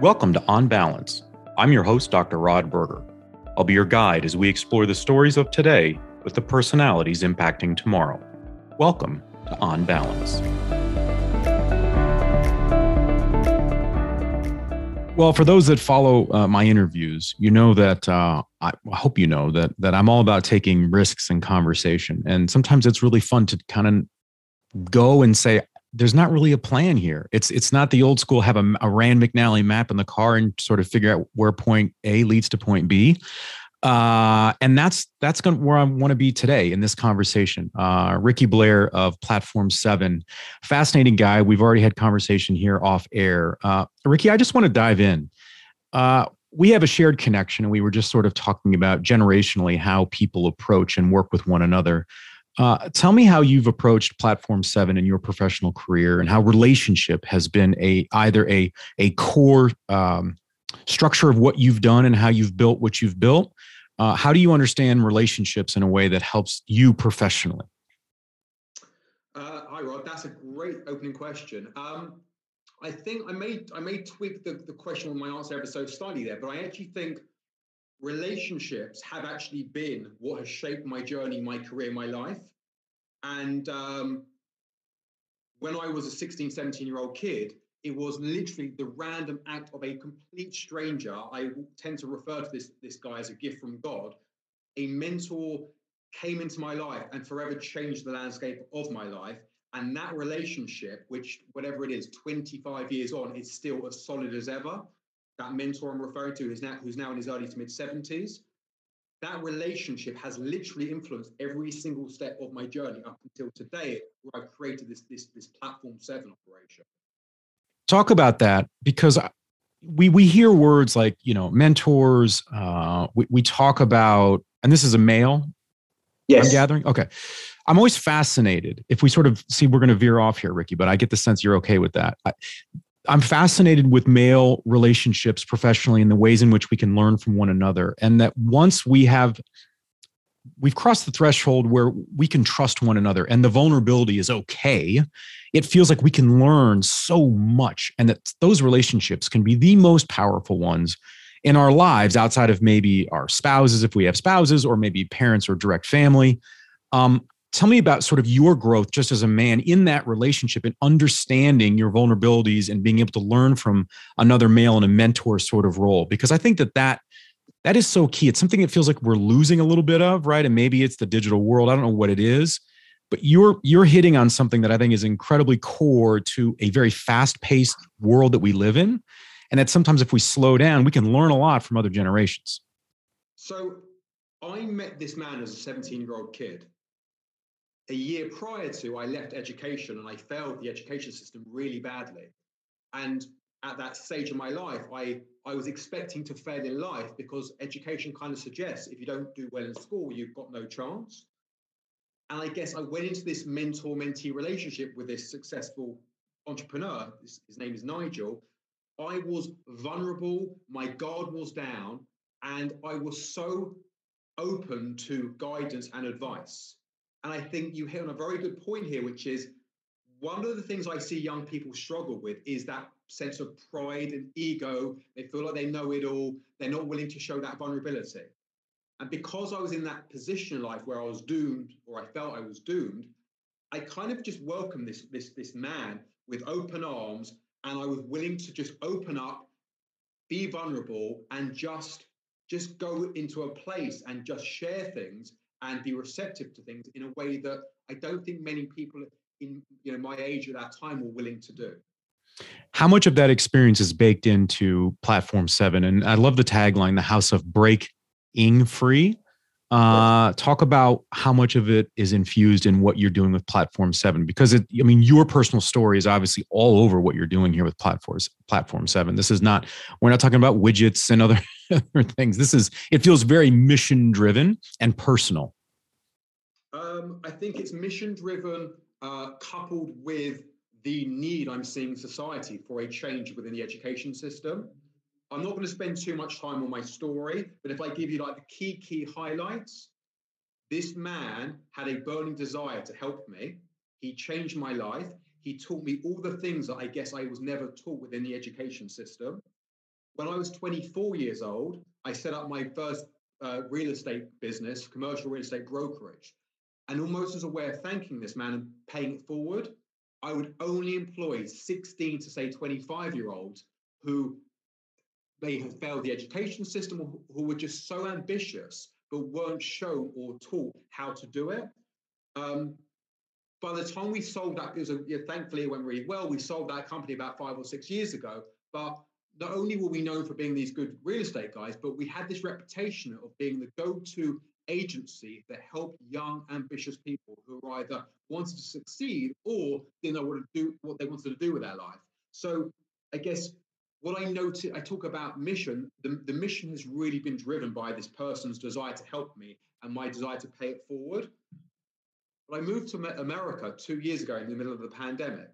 Welcome to On Balance. I'm your host, Dr. Rod Berger. I'll be your guide as we explore the stories of today with the personalities impacting tomorrow. Welcome to On Balance. Well, for those that follow uh, my interviews, you know that uh, I, hope you know that that I'm all about taking risks in conversation, and sometimes it's really fun to kind of go and say, there's not really a plan here. It's it's not the old school have a, a Rand McNally map in the car and sort of figure out where point A leads to point B. Uh, and that's that's going where I want to be today in this conversation. Uh, Ricky Blair of Platform Seven, fascinating guy. We've already had conversation here off air. Uh, Ricky, I just want to dive in. Uh, we have a shared connection, and we were just sort of talking about generationally how people approach and work with one another. Uh, tell me how you've approached Platform Seven in your professional career, and how relationship has been a either a a core um, structure of what you've done and how you've built what you've built. Uh, how do you understand relationships in a way that helps you professionally? Uh, hi, Rod. That's a great opening question. Um, I think I may I may tweak the, the question on my answer ever so slightly there, but I actually think relationships have actually been what has shaped my journey, my career, my life. And um, when I was a 16, 17 year old kid, it was literally the random act of a complete stranger. I tend to refer to this, this guy as a gift from God. A mentor came into my life and forever changed the landscape of my life. And that relationship, which, whatever it is, 25 years on, is still as solid as ever that mentor I'm referring to is now who's now in his early to mid 70s. That relationship has literally influenced every single step of my journey up until today, where I've created this this this platform seven operation. Talk about that because we we hear words like you know mentors. Uh, we we talk about, and this is a male. Yes. I'm gathering. Okay. I'm always fascinated if we sort of see we're going to veer off here, Ricky, but I get the sense you're okay with that. I, I'm fascinated with male relationships professionally and the ways in which we can learn from one another. And that once we have, we've crossed the threshold where we can trust one another and the vulnerability is okay, it feels like we can learn so much and that those relationships can be the most powerful ones in our lives outside of maybe our spouses, if we have spouses, or maybe parents or direct family. Um, tell me about sort of your growth just as a man in that relationship and understanding your vulnerabilities and being able to learn from another male in a mentor sort of role because i think that that that is so key. It's something that feels like we're losing a little bit of right? And maybe it's the digital world. I don't know what it is but you're you're hitting on something that i think is incredibly core to a very fast paced world that we live in and that sometimes if we slow down we can learn a lot from other generations. So i met this man as a 17 year old kid a year prior to, I left education and I failed the education system really badly. And at that stage of my life, I, I was expecting to fail in life because education kind of suggests if you don't do well in school, you've got no chance. And I guess I went into this mentor mentee relationship with this successful entrepreneur. His, his name is Nigel. I was vulnerable, my guard was down, and I was so open to guidance and advice. And I think you hit on a very good point here, which is one of the things I see young people struggle with is that sense of pride and ego. They feel like they know it all. They're not willing to show that vulnerability. And because I was in that position in life where I was doomed, or I felt I was doomed, I kind of just welcomed this, this, this man with open arms, and I was willing to just open up, be vulnerable, and just just go into a place and just share things and be receptive to things in a way that I don't think many people in you know my age at that time were willing to do. How much of that experience is baked into Platform Seven? And I love the tagline, "The House of Breaking Free." Uh, talk about how much of it is infused in what you're doing with Platform Seven, because it, I mean, your personal story is obviously all over what you're doing here with Platforms Platform Seven. This is not we're not talking about widgets and other other things. This is it feels very mission driven and personal. Um, I think it's mission driven, uh, coupled with the need I'm seeing society for a change within the education system. I'm not going to spend too much time on my story, but if I give you like the key, key highlights, this man had a burning desire to help me. He changed my life. He taught me all the things that I guess I was never taught within the education system. When I was 24 years old, I set up my first uh, real estate business, commercial real estate brokerage. And almost as a way of thanking this man and paying it forward, I would only employ 16 to say 25 year olds who may have failed the education system or who were just so ambitious but weren't shown or taught how to do it. Um, by the time we sold that, it was a, yeah, thankfully it went really well. We sold that company about five or six years ago. But not only were we known for being these good real estate guys, but we had this reputation of being the go-to agency that helped young, ambitious people who either wanted to succeed or didn't know what to do, what they wanted to do with their life. So I guess what I noted, I talk about mission. The, the mission has really been driven by this person's desire to help me and my desire to pay it forward. But I moved to America two years ago in the middle of the pandemic,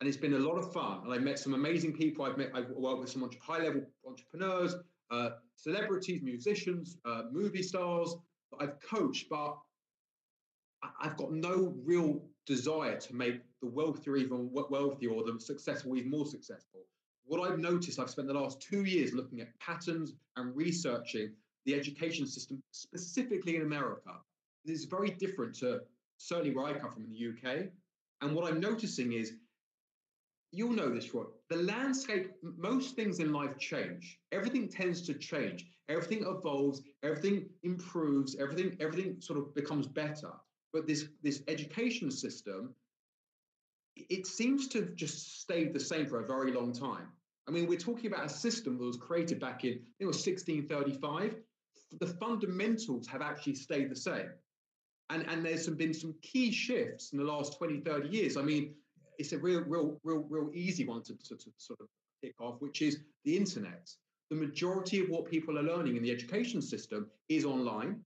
and it's been a lot of fun. And I've met some amazing people. I've met, I've worked with some high-level entrepreneurs, uh, celebrities, musicians, uh, movie stars. I've coached, but I've got no real desire to make the wealthier even wealthier or the successful even more successful what I've noticed, I've spent the last two years looking at patterns and researching the education system, specifically in America. This is very different to certainly where I come from in the UK. And what I'm noticing is, you'll know this, Rod, the landscape, most things in life change. Everything tends to change. Everything evolves, everything improves, everything, everything sort of becomes better. But this, this education system, it seems to have just stayed the same for a very long time. I mean, we're talking about a system that was created back in, I think it was 1635. The fundamentals have actually stayed the same. And, and there's some, been some key shifts in the last 20, 30 years. I mean, it's a real, real, real, real easy one to, to, to sort of pick off, which is the internet. The majority of what people are learning in the education system is online.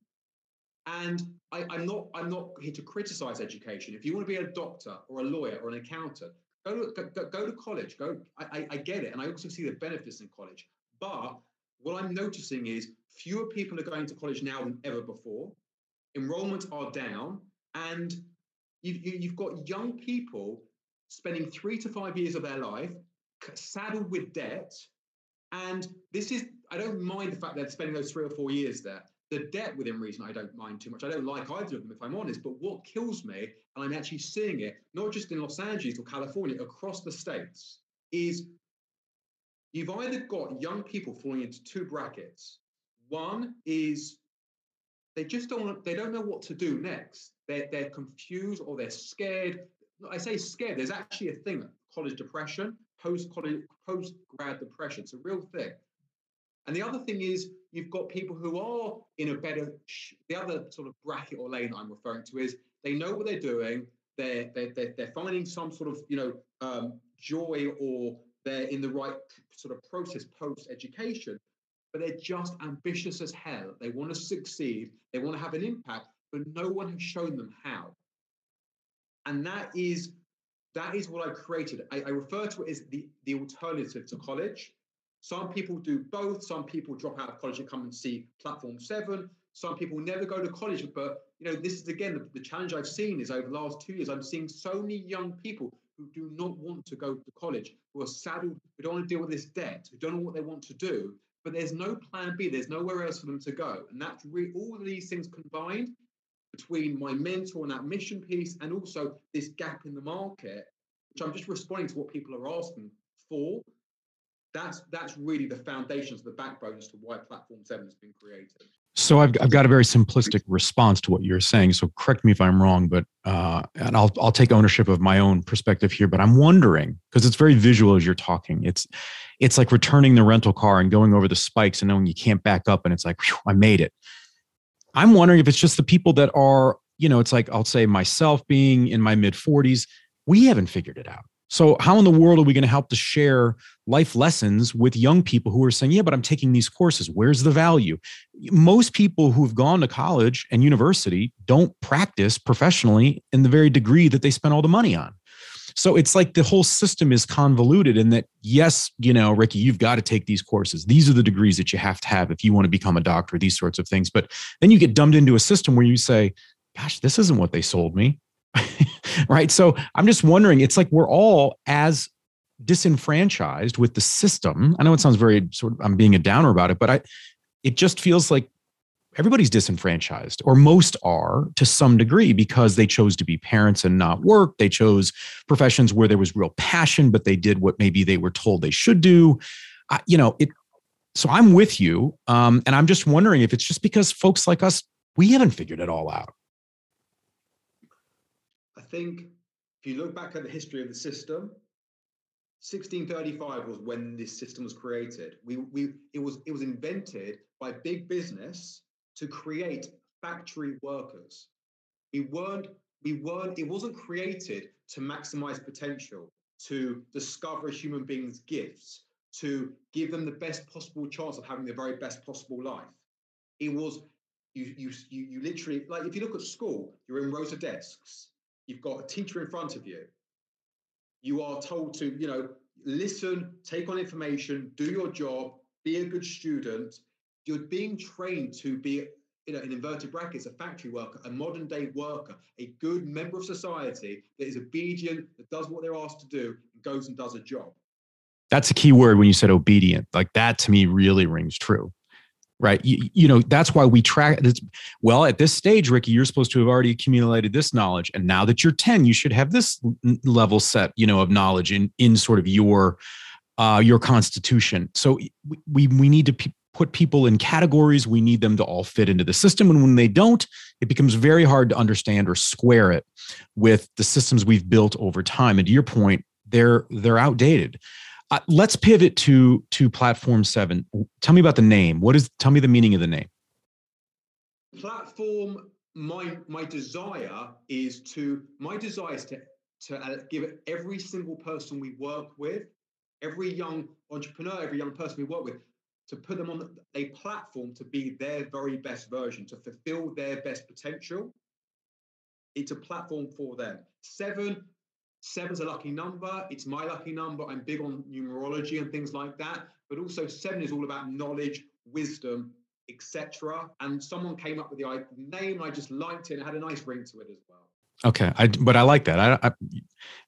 And I, am not I'm not here to criticize education. If you want to be a doctor or a lawyer or an accountant, Go to, go, go to college. Go. I, I get it, and I also see the benefits in college. But what I'm noticing is fewer people are going to college now than ever before. Enrollments are down, and you've, you've got young people spending three to five years of their life saddled with debt. And this is, I don't mind the fact they're spending those three or four years there the debt within reason, I don't mind too much. I don't like either of them, if I'm honest. But what kills me, and I'm actually seeing it, not just in Los Angeles or California, across the states, is you've either got young people falling into two brackets. One is they just don't they don't know what to do next. They're they're confused or they're scared. I say scared. There's actually a thing, college depression, post college post grad depression. It's a real thing. And the other thing is, you've got people who are in a better, the other sort of bracket or lane I'm referring to is they know what they're doing, they're, they're, they're, they're finding some sort of, you know, um, joy or they're in the right sort of process post education, but they're just ambitious as hell. They want to succeed, they want to have an impact, but no one has shown them how. And that is that is what I created. I, I refer to it as the, the alternative to college. Some people do both. Some people drop out of college and come and see Platform 7. Some people never go to college. But, you know, this is again the, the challenge I've seen is over the last two years, I'm seeing so many young people who do not want to go to college, who are saddled, who don't want to deal with this debt, who don't know what they want to do. But there's no plan B. There's nowhere else for them to go. And that's really all of these things combined between my mentor and that mission piece and also this gap in the market, which I'm just responding to what people are asking for that's that's really the foundations, the backbone as to why Platform Seven has been created. So I've, I've got a very simplistic response to what you're saying. So correct me if I'm wrong, but uh, and I'll I'll take ownership of my own perspective here. But I'm wondering because it's very visual as you're talking. It's it's like returning the rental car and going over the spikes and knowing you can't back up, and it's like I made it. I'm wondering if it's just the people that are you know it's like I'll say myself being in my mid 40s, we haven't figured it out so, how in the world are we going to help to share life lessons with young people who are saying, Yeah, but I'm taking these courses. Where's the value? Most people who've gone to college and university don't practice professionally in the very degree that they spent all the money on. So it's like the whole system is convoluted in that, yes, you know, Ricky, you've got to take these courses. These are the degrees that you have to have if you want to become a doctor, these sorts of things. But then you get dumbed into a system where you say, gosh, this isn't what they sold me. right. So I'm just wondering, it's like we're all as disenfranchised with the system. I know it sounds very sort of I'm being a downer about it, but I it just feels like everybody's disenfranchised or most are to some degree because they chose to be parents and not work. They chose professions where there was real passion but they did what maybe they were told they should do. I, you know it so i'm with you um, and i'm just wondering if it's just because folks like us we haven't figured it all out. I think if you look back at the history of the system 1635 was when this system was created. We, we, it, was, it was invented by big business to create factory workers. We weren't, we weren't, it wasn't created to maximize potential, to discover a human being's gifts, to give them the best possible chance of having the very best possible life. It was, you, you, you, you literally, like if you look at school, you're in rows of desks, you've got a teacher in front of you, you are told to, you know, listen, take on information, do your job, be a good student. You're being trained to be, you know, in inverted brackets, a factory worker, a modern day worker, a good member of society that is obedient, that does what they're asked to do, and goes and does a job. That's a key word when you said obedient. Like that to me really rings true right? You, you, know, that's why we track this. Well, at this stage, Ricky, you're supposed to have already accumulated this knowledge. And now that you're 10, you should have this level set, you know, of knowledge in, in sort of your, uh, your constitution. So we, we need to put people in categories. We need them to all fit into the system. And when they don't, it becomes very hard to understand or square it with the systems we've built over time. And to your point, they're, they're outdated. Uh, let's pivot to to platform seven. Tell me about the name. What is? Tell me the meaning of the name. Platform. My my desire is to my desire is to to uh, give every single person we work with, every young entrepreneur, every young person we work with, to put them on a platform to be their very best version, to fulfill their best potential. It's a platform for them. Seven Seven's a lucky number. It's my lucky number. I'm big on numerology and things like that. But also, seven is all about knowledge, wisdom, etc. And someone came up with the name, I just liked it. and it had a nice ring to it as well. Okay, I, but I like that. I, I,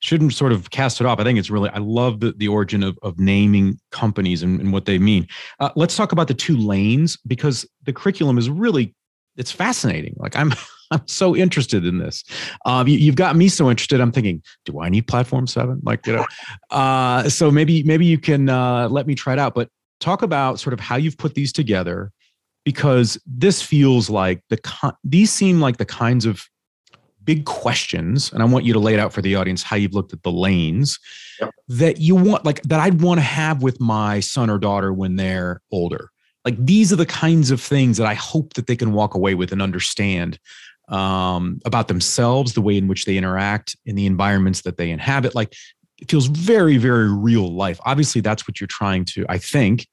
shouldn't sort of cast it off. I think it's really. I love the, the origin of, of naming companies and, and what they mean. Uh, let's talk about the two lanes because the curriculum is really it's fascinating. Like I'm I'm so interested in this. Um, you, have got me so interested. I'm thinking, do I need platform seven? Like, you know, uh, so maybe, maybe you can uh, let me try it out, but talk about sort of how you've put these together because this feels like the, con- these seem like the kinds of big questions. And I want you to lay it out for the audience, how you've looked at the lanes yep. that you want, like that I'd want to have with my son or daughter when they're older like these are the kinds of things that i hope that they can walk away with and understand um, about themselves, the way in which they interact in the environments that they inhabit. Like it feels very, very real life. Obviously, that's what you're trying to, I think,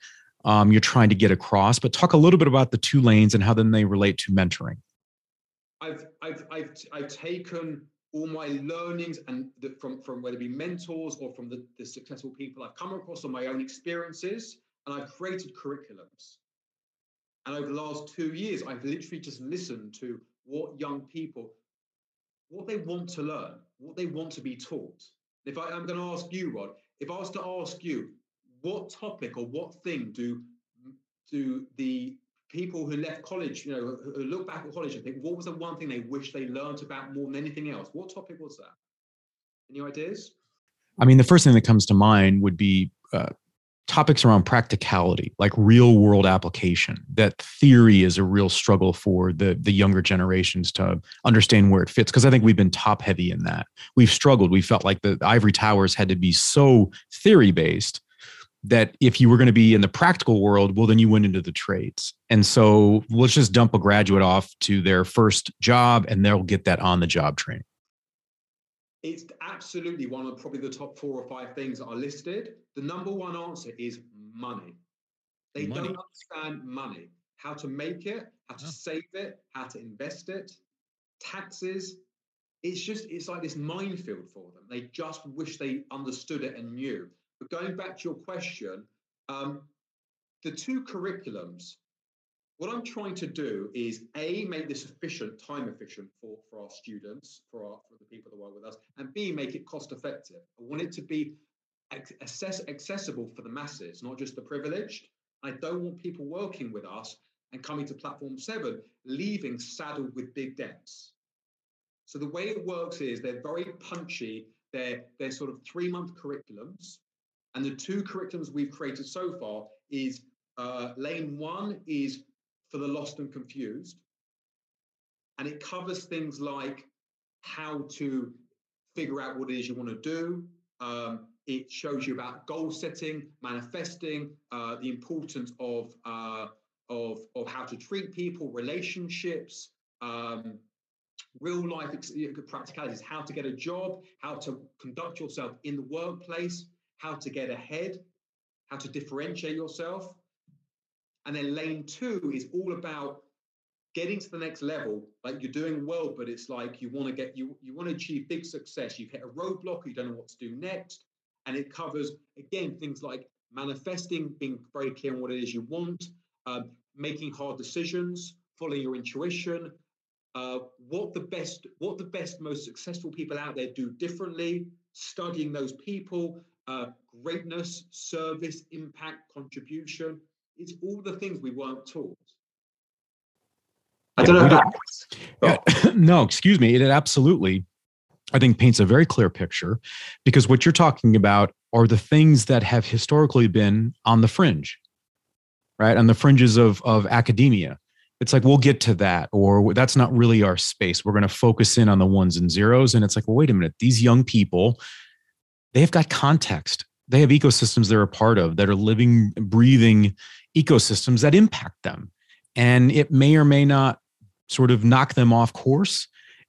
um, you're trying to get across. But talk a little bit about the two lanes and how then they relate to mentoring. I've, I've, I've, I've taken all my learnings and the, from, from whether it be mentors or from the, the successful people I've come across or my own experiences, and I've created curriculums. And over the last two years, I've literally just listened to what young people, what they want to learn, what they want to be taught. If I, I'm going to ask you, Rod, if I was to ask you, what topic or what thing do do the people who left college, you know, who look back at college and think, what was the one thing they wish they learned about more than anything else? What topic was that? Any ideas? I mean, the first thing that comes to mind would be uh, topics around practicality, like real world application. That theory is a real struggle for the the younger generations to understand where it fits. Because I think we've been top heavy in that. We've struggled. We felt like the ivory towers had to be so theory based that if you were going to be in the practical world, well, then you went into the trades. And so let's just dump a graduate off to their first job and they'll get that on the job training. It's absolutely one of probably the top four or five things that are listed. The number one answer is money. They money. don't understand money, how to make it, how to oh. save it, how to invest it, taxes. It's just, it's like this minefield for them. They just wish they understood it and knew. But going back to your question, um, the two curriculums what I'm trying to do is A, make this efficient, time efficient for, for our students, for, our, for the people that work with us, and B, make it cost effective. I want it to be access, accessible for the masses, not just the privileged. I don't want people working with us and coming to platform seven, leaving saddled with big debts. So the way it works is they're very punchy. They're, they're sort of three month curriculums. And the two curriculums we've created so far is uh, lane one is for the lost and confused. And it covers things like how to figure out what it is you want to do. Um, it shows you about goal setting, manifesting, uh, the importance of, uh, of, of how to treat people, relationships, um, real life practicalities, how to get a job, how to conduct yourself in the workplace, how to get ahead, how to differentiate yourself. And then lane two is all about getting to the next level. Like you're doing well, but it's like you want to get you you want to achieve big success. You've hit a roadblock, you don't know what to do next. And it covers again things like manifesting, being very clear on what it is you want, um, making hard decisions, following your intuition, uh, what the best what the best most successful people out there do differently, studying those people, uh, greatness, service, impact, contribution. It's all the things we weren't taught. I don't know. Yeah, no, excuse me. It absolutely, I think, paints a very clear picture because what you're talking about are the things that have historically been on the fringe, right? On the fringes of, of academia. It's like, we'll get to that, or that's not really our space. We're going to focus in on the ones and zeros. And it's like, well, wait a minute. These young people, they've got context. They have ecosystems they're a part of that are living, breathing ecosystems that impact them. And it may or may not sort of knock them off course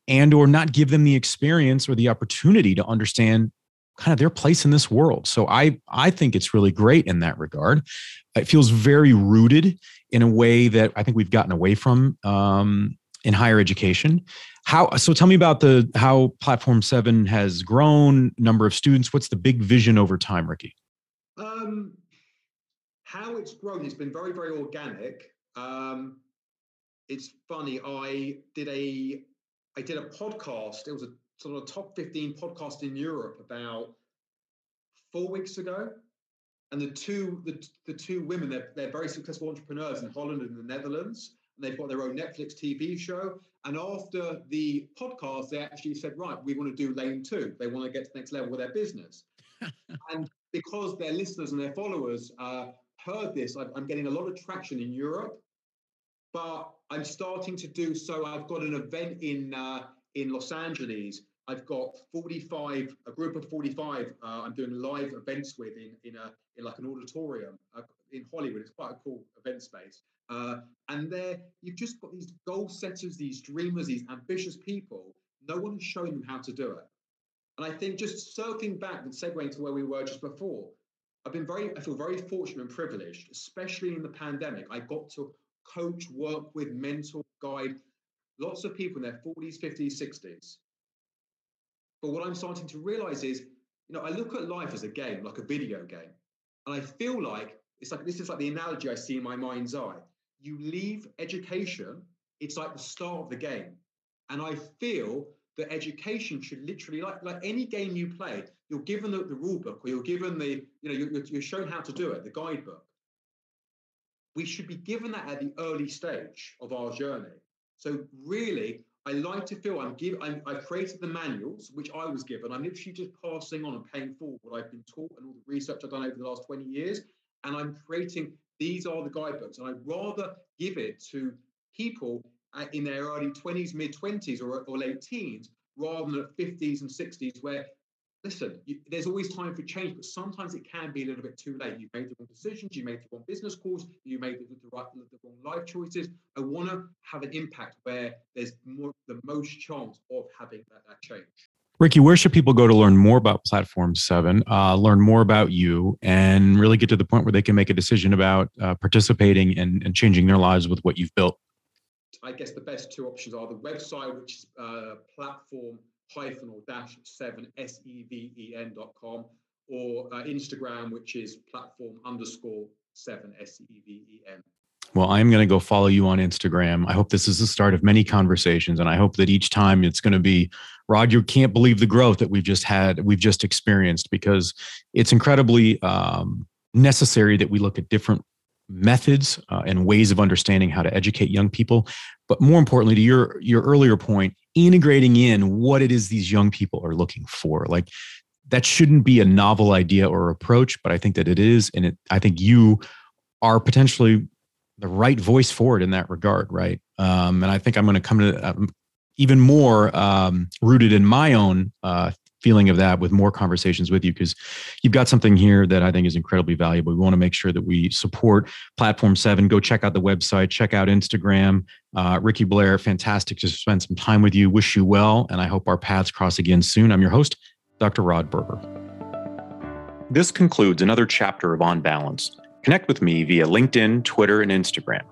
and or not give them the experience or the opportunity to understand kind of their place in this world. So I I think it's really great in that regard. It feels very rooted in a way that I think we've gotten away from um, in higher education. How so? Tell me about the how Platform Seven has grown, number of students. What's the big vision over time, Ricky? Um, how it's grown, it's been very very organic. Um, it's funny. I did a I did a podcast. It was a sort of a top 15 podcast in Europe about four weeks ago. And the two the, the two women, they're, they're very successful entrepreneurs in Holland and the Netherlands. They've got their own Netflix TV show. And after the podcast, they actually said, right, we want to do lane two. They want to get to the next level with their business. and because their listeners and their followers uh, heard this, I'm getting a lot of traction in Europe but I'm starting to do so. I've got an event in uh, in Los Angeles. I've got 45, a group of 45. Uh, I'm doing live events with in in a in like an auditorium uh, in Hollywood. It's quite a cool event space. Uh, and there, you've just got these goal setters, these dreamers, these ambitious people. No one has shown them how to do it. And I think just circling back and segueing to where we were just before, I've been very, I feel very fortunate and privileged, especially in the pandemic. I got to coach, work with, mentor, guide lots of people in their 40s, 50s, 60s. But what I'm starting to realize is, you know, I look at life as a game, like a video game. And I feel like it's like this is like the analogy I see in my mind's eye. You leave education, it's like the start of the game. And I feel that education should literally, like, like any game you play, you're given the, the rule book or you're given the, you know, you're, you're shown how to do it, the guidebook we should be given that at the early stage of our journey. So really, I like to feel I'm give I'm, I've created the manuals which I was given. I'm literally just passing on and paying forward what I've been taught and all the research I've done over the last 20 years. And I'm creating these are the guidebooks. And I'd rather give it to people uh, in their early 20s, mid 20s, or, or late teens rather than at 50s and 60s where listen, you, there's always time for change, but sometimes it can be a little bit too late. You've made the wrong decisions, you made the wrong business calls, you made the, the, right, the wrong life choices. I want to have an impact where there's more the most chance of having that, that change. Ricky, where should people go to learn more about Platform 7, uh, learn more about you, and really get to the point where they can make a decision about uh, participating and, and changing their lives with what you've built? I guess the best two options are the website, which is uh, platform hyphen or dash seven S E V E N dot com or uh, Instagram, which is platform underscore seven S E V E N. Well, I'm going to go follow you on Instagram. I hope this is the start of many conversations. And I hope that each time it's going to be, Rod, you can't believe the growth that we've just had, we've just experienced, because it's incredibly um, necessary that we look at different methods uh, and ways of understanding how to educate young people. But more importantly, to your, your earlier point, integrating in what it is these young people are looking for. Like that shouldn't be a novel idea or approach, but I think that it is. And it, I think you are potentially the right voice for it in that regard, right? Um, and I think I'm going to come to um, even more um, rooted in my own uh, feeling of that with more conversations with you because you've got something here that I think is incredibly valuable. We want to make sure that we support Platform Seven. Go check out the website, check out Instagram. Uh, Ricky Blair, fantastic to spend some time with you. Wish you well, and I hope our paths cross again soon. I'm your host, Dr. Rod Berger. This concludes another chapter of On Balance. Connect with me via LinkedIn, Twitter, and Instagram.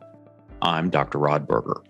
I'm Dr. Rod Berger.